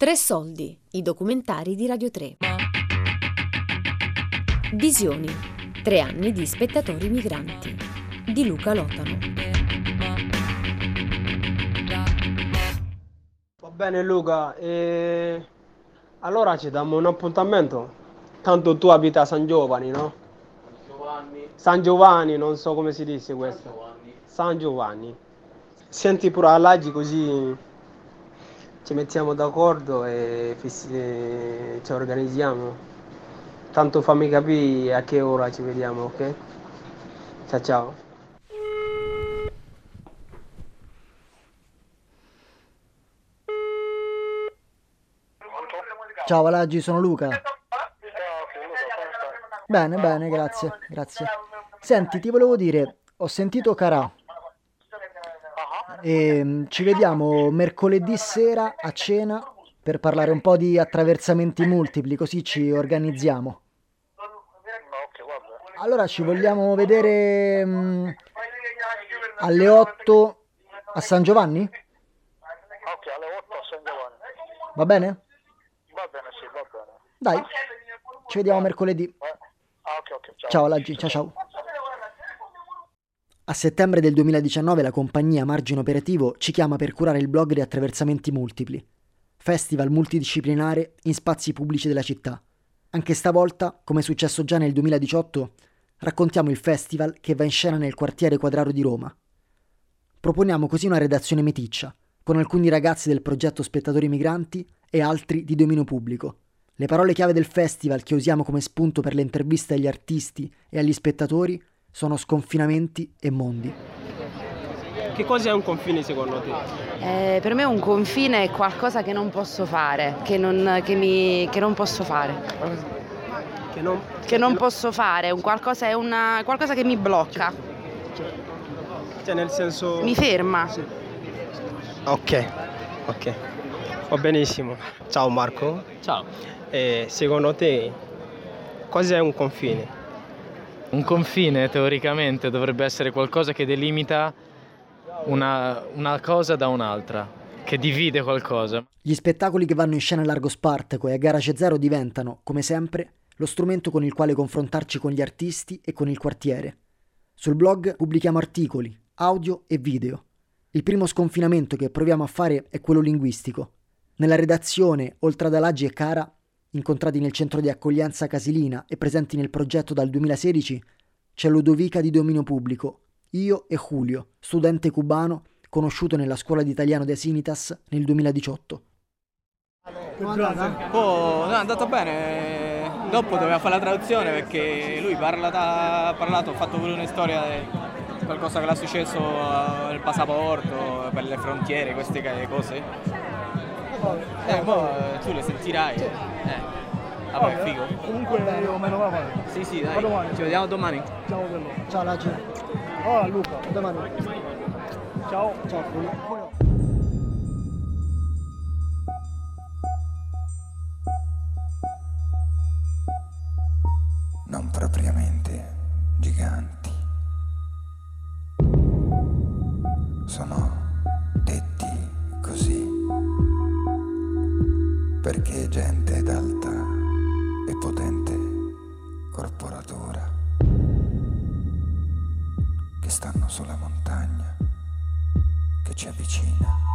Tre soldi, i documentari di Radio 3. Visioni, tre anni di spettatori migranti, di Luca Lotano. Va bene Luca, e... allora ci diamo un appuntamento. Tanto tu abiti a San Giovanni, no? Giovanni. San Giovanni, non so come si dice questo. Giovanni. San Giovanni. Senti pure all'Aggi così ci mettiamo d'accordo e ci organizziamo. Tanto fammi capire a che ora ci vediamo, ok? Ciao ciao. Ciao Alaggi, sono Luca. Bene, bene, grazie, grazie. Senti, ti volevo dire, ho sentito Carà e mm, ci vediamo mercoledì sera a cena per parlare un po' di attraversamenti multipli, così ci organizziamo. Allora ci vogliamo vedere mm, alle 8 a San Giovanni? Ok, alle 8 a San Giovanni. Va bene? Va bene, sì, va bene. Dai, ci vediamo mercoledì. Eh, Ah, ok, ok, ciao. Ciao Alaggi, ciao ciao. A settembre del 2019 la compagnia Margine Operativo ci chiama per curare il blog di attraversamenti multipli, festival multidisciplinare in spazi pubblici della città. Anche stavolta, come è successo già nel 2018, raccontiamo il festival che va in scena nel quartiere quadraro di Roma. Proponiamo così una redazione meticcia, con alcuni ragazzi del progetto Spettatori Migranti e altri di dominio pubblico. Le parole chiave del festival che usiamo come spunto per le interviste agli artisti e agli spettatori sono sconfinamenti e mondi. Che cosa è un confine secondo te? Eh, per me un confine è qualcosa che non posso fare, che non, che mi- che non posso fare. Che non... Che non posso fare, un qualcosa, è una, qualcosa che mi blocca, Cioè nel senso... mi ferma. Ok, ok. Va benissimo. Ciao Marco. Ciao. E secondo te cos'è un confine? Un confine teoricamente dovrebbe essere qualcosa che delimita una, una cosa da un'altra, che divide qualcosa. Gli spettacoli che vanno in scena a Largo Spartaco e a Garage Zero diventano, come sempre, lo strumento con il quale confrontarci con gli artisti e con il quartiere. Sul blog pubblichiamo articoli, audio e video. Il primo sconfinamento che proviamo a fare è quello linguistico. Nella redazione, oltre ad Alaggi e Cara, incontrati nel centro di accoglienza Casilina e presenti nel progetto dal 2016, c'è Ludovica di dominio pubblico, io e Julio, studente cubano conosciuto nella scuola di italiano di Asinitas nel 2018. Oh, no, è andata bene. Dopo doveva fare la traduzione perché lui parla ha parlato, ha fatto pure una storia di qualcosa che l'ha successo eh, nel passaporto, per le frontiere, queste cose. Eh, mo eh, tu le sentirai. Eh. Vabbè, è figo. Comunque io me ne vado. Sì, sì, dai. Ci vediamo domani. Ciao bello. Ciao Laggi. Oh Luca, a domani. Ciao. Ciao non propriamente giganti. Sono perché gente d'alta e potente corporatura che stanno sulla montagna che ci avvicina.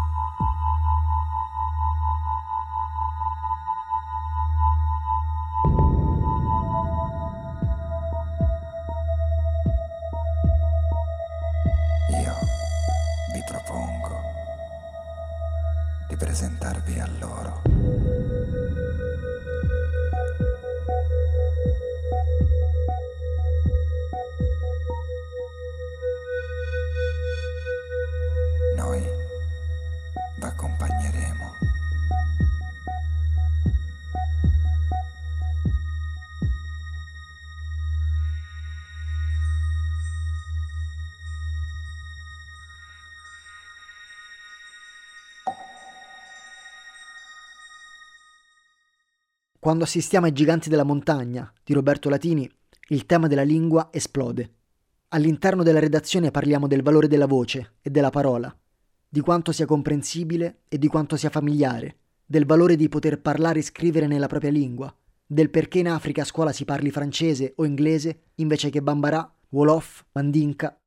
Quando assistiamo ai giganti della montagna di Roberto Latini, il tema della lingua esplode. All'interno della redazione parliamo del valore della voce e della parola, di quanto sia comprensibile e di quanto sia familiare, del valore di poter parlare e scrivere nella propria lingua, del perché in Africa a scuola si parli francese o inglese invece che Bambarà, Wolof, Mandinka.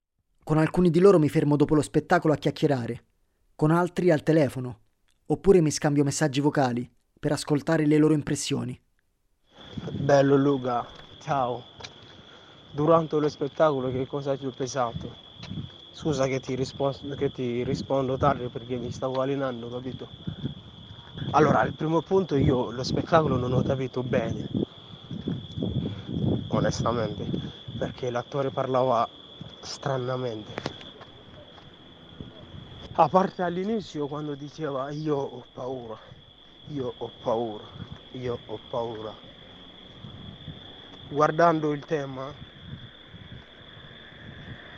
Con alcuni di loro mi fermo dopo lo spettacolo a chiacchierare, con altri al telefono, oppure mi scambio messaggi vocali per ascoltare le loro impressioni. Bello Luca, ciao. Durante lo spettacolo che cosa ti ho pensato? Scusa che ti, rispondo, che ti rispondo tardi perché mi stavo allenando, capito? Allora, il primo punto io lo spettacolo non ho capito bene, onestamente, perché l'attore parlava stranamente. A parte all'inizio quando diceva io ho paura, io ho paura, io ho paura. Guardando il tema,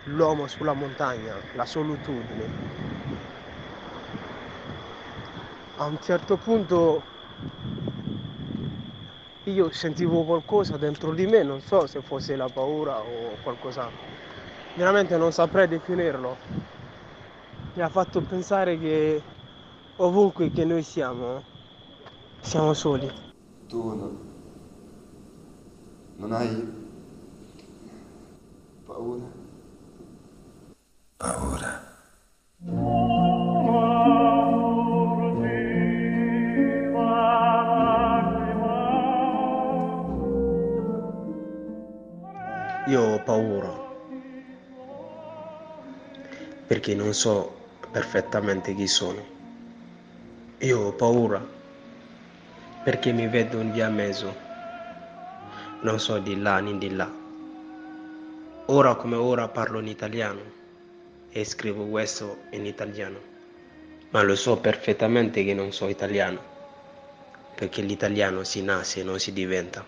l'uomo sulla montagna, la solitudine, a un certo punto io sentivo qualcosa dentro di me, non so se fosse la paura o qualcos'altro. Veramente non saprei definirlo. Mi ha fatto pensare che ovunque che noi siamo, siamo soli. Tu no, non hai paura? Paura. Io ho paura perché non so perfettamente chi sono. Io ho paura perché mi vedo in via mezzo, non so di là né di là. Ora come ora parlo in italiano e scrivo questo in italiano, ma lo so perfettamente che non so italiano, perché l'italiano si nasce, non si diventa.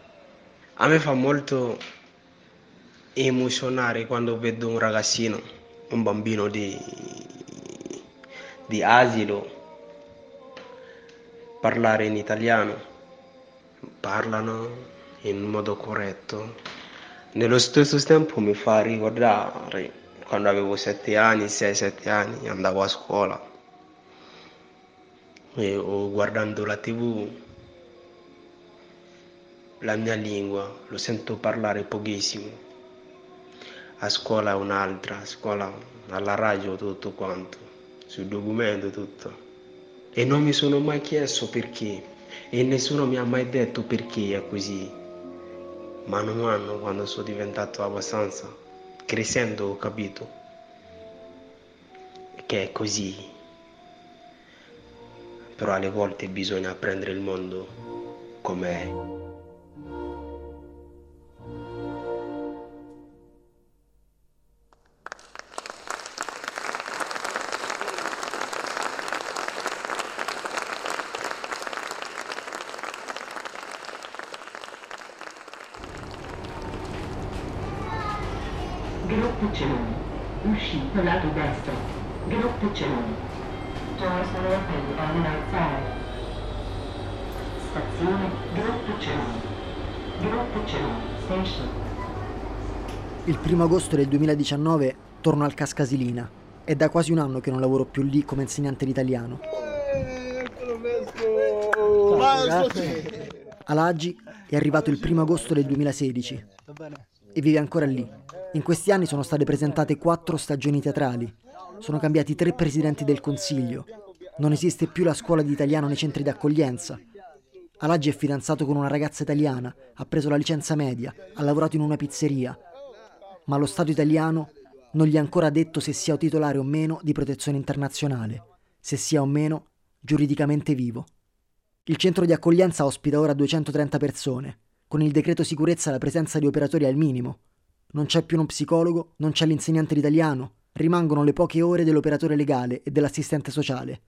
A me fa molto emozionare quando vedo un ragazzino, un bambino di, di asilo parlare in italiano, parlano in modo corretto. Nello stesso tempo mi fa ricordare quando avevo sette anni, sei, sette anni, andavo a scuola e o guardando la tv la mia lingua lo sento parlare pochissimo a scuola un'altra, a scuola alla radio tutto quanto, sul documento tutto. E non mi sono mai chiesto perché e nessuno mi ha mai detto perché è così. Mano a mano quando sono diventato abbastanza, crescendo ho capito che è così. Però alle volte bisogna prendere il mondo com'è. Gruppo Celoni. Uscito lato destro. Gruppo Celoni. Doors are open on outside. Stazione Gruppo Celoni. Gruppo Celoni. Station. Il primo agosto del 2019 torno al Cascasilina. È da quasi un anno che non lavoro più lì come insegnante di italiano. Alagi è arrivato il primo agosto del 2016 e vive ancora lì. In questi anni sono state presentate quattro stagioni teatrali, sono cambiati tre presidenti del Consiglio, non esiste più la scuola di italiano nei centri d'accoglienza. Alagi è fidanzato con una ragazza italiana, ha preso la licenza media, ha lavorato in una pizzeria, ma lo Stato italiano non gli ha ancora detto se sia titolare o meno di protezione internazionale, se sia o meno giuridicamente vivo. Il centro di accoglienza ospita ora 230 persone, con il decreto sicurezza la presenza di operatori al minimo, non c'è più uno psicologo, non c'è l'insegnante di italiano, rimangono le poche ore dell'operatore legale e dell'assistente sociale.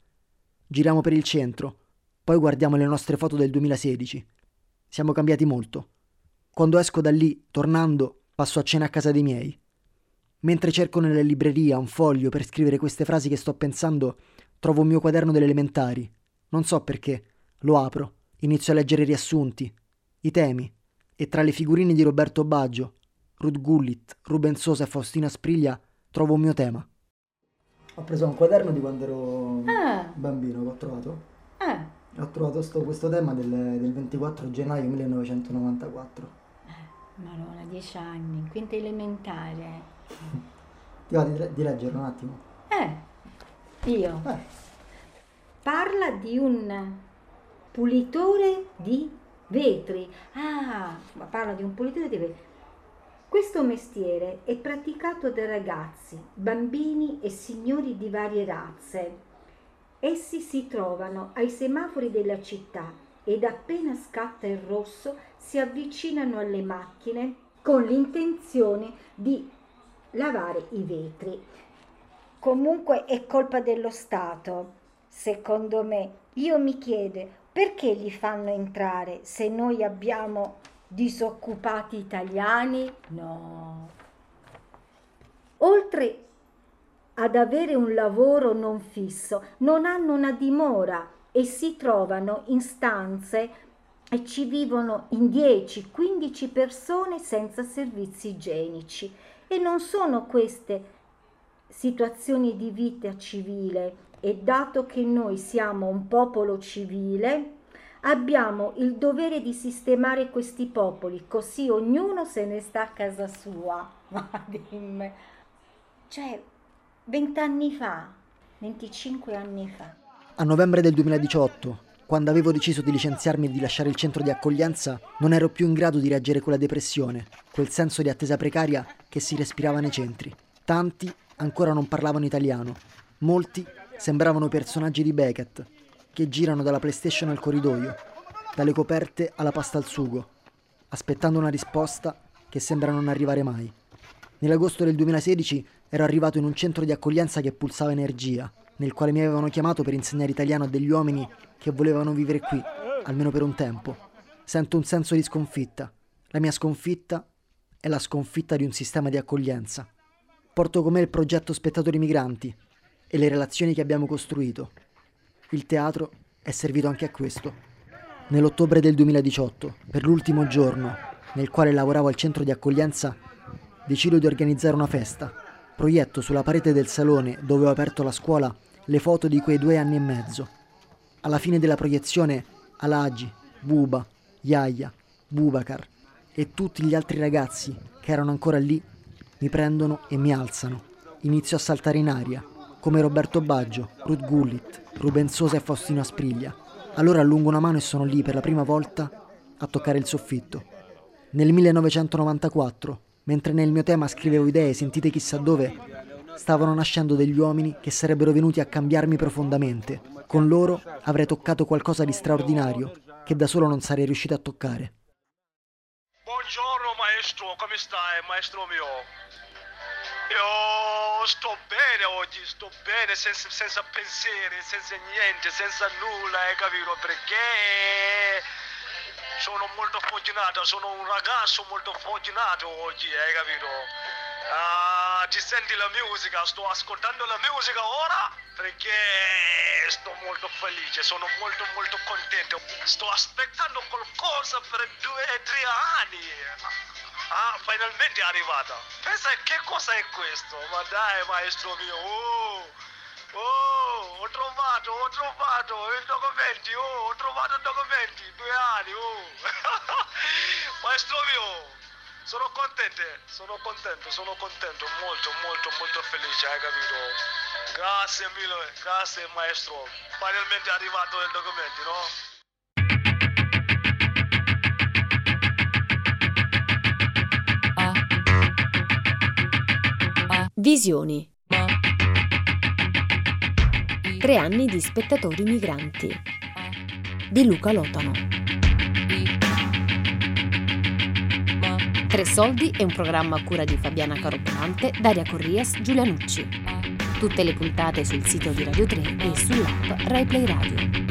Giriamo per il centro, poi guardiamo le nostre foto del 2016. Siamo cambiati molto. Quando esco da lì, tornando, passo a cena a casa dei miei. Mentre cerco nella libreria un foglio per scrivere queste frasi che sto pensando, trovo un mio quaderno delle elementari. Non so perché. Lo apro, inizio a leggere riassunti, i temi, e tra le figurine di Roberto Baggio, Ruth Gullit, Ruben Sosa e Faustina Spriglia trovo un mio tema. Ho preso un quaderno di quando ero Ah. bambino che ho trovato. Eh, Ho trovato sto, questo tema del, del 24 gennaio 1994. Eh, Marona, dieci anni, in quinta elementare. Ti va di, di leggere un attimo? Eh, io. Parla di un pulitore di vetri. Ah, ma parla di un pulitore di vetri. Questo mestiere è praticato da ragazzi, bambini e signori di varie razze. Essi si trovano ai semafori della città ed appena scatta il rosso si avvicinano alle macchine con l'intenzione di lavare i vetri. Comunque è colpa dello Stato, secondo me. Io mi chiedo perché li fanno entrare se noi abbiamo disoccupati italiani? No. Oltre ad avere un lavoro non fisso, non hanno una dimora e si trovano in stanze e ci vivono in 10-15 persone senza servizi igienici. E non sono queste situazioni di vita civile e dato che noi siamo un popolo civile, abbiamo il dovere di sistemare questi popoli, così ognuno se ne sta a casa sua. Ma dimmi, cioè, vent'anni fa, 25 anni fa. A novembre del 2018, quando avevo deciso di licenziarmi e di lasciare il centro di accoglienza, non ero più in grado di reggere quella depressione, quel senso di attesa precaria che si respirava nei centri. Tanti ancora non parlavano italiano, molti sembravano personaggi di Beckett, che girano dalla PlayStation al corridoio, dalle coperte alla pasta al sugo, aspettando una risposta che sembra non arrivare mai. Nell'agosto del 2016 ero arrivato in un centro di accoglienza che pulsava energia, nel quale mi avevano chiamato per insegnare italiano a degli uomini che volevano vivere qui, almeno per un tempo. Sento un senso di sconfitta. La mia sconfitta è la sconfitta di un sistema di accoglienza. Porto con me il progetto Spettatori Migranti e le relazioni che abbiamo costruito. Il teatro è servito anche a questo. Nell'ottobre del 2018, per l'ultimo giorno nel quale lavoravo al centro di accoglienza, decido di organizzare una festa. Proietto sulla parete del salone dove ho aperto la scuola le foto di quei due anni e mezzo. Alla fine della proiezione, Alagi, Buba, Yaya, Bubakar e tutti gli altri ragazzi che erano ancora lì mi prendono e mi alzano. Inizio a saltare in aria, come Roberto Baggio, Ruth Gullit, Ruben Sosa e Faustino Aspriglia. Allora allungo una mano e sono lì per la prima volta a toccare il soffitto. Nel 1994, mentre nel mio tema scrivevo idee sentite chissà dove, stavano nascendo degli uomini che sarebbero venuti a cambiarmi profondamente. Con loro avrei toccato qualcosa di straordinario che da solo non sarei riuscito a toccare. Buongiorno maestro, come stai maestro mio? Io sto bene oggi, sto bene senza, senza pensieri, senza niente, senza nulla, hai capito? Perché sono molto fortunato, sono un ragazzo molto fortunato oggi, hai capito? Ah, ti senti la musica, sto ascoltando la musica ora perché sto molto felice, sono molto molto contento. Sto aspettando qualcosa per due o tre anni. Ah, finalmente è arrivata. Pensa che cosa è questo? Ma dai, maestro mio. Oh, oh, ho trovato, ho trovato i documenti. Oh, ho trovato i documenti. Due anni. Oh. maestro mio, sono contento, sono contento, sono contento, molto, molto, molto felice, hai capito? Grazie mille, grazie maestro. Finalmente è arrivato il documento, no? Visioni. Tre anni di spettatori migranti. Di Luca Lotano. Tre soldi è un programma a cura di Fabiana Carobolante, Daria Corrias, Giulianucci. Tutte le puntate sul sito di Radio 3 e sull'app RaiPlay Radio.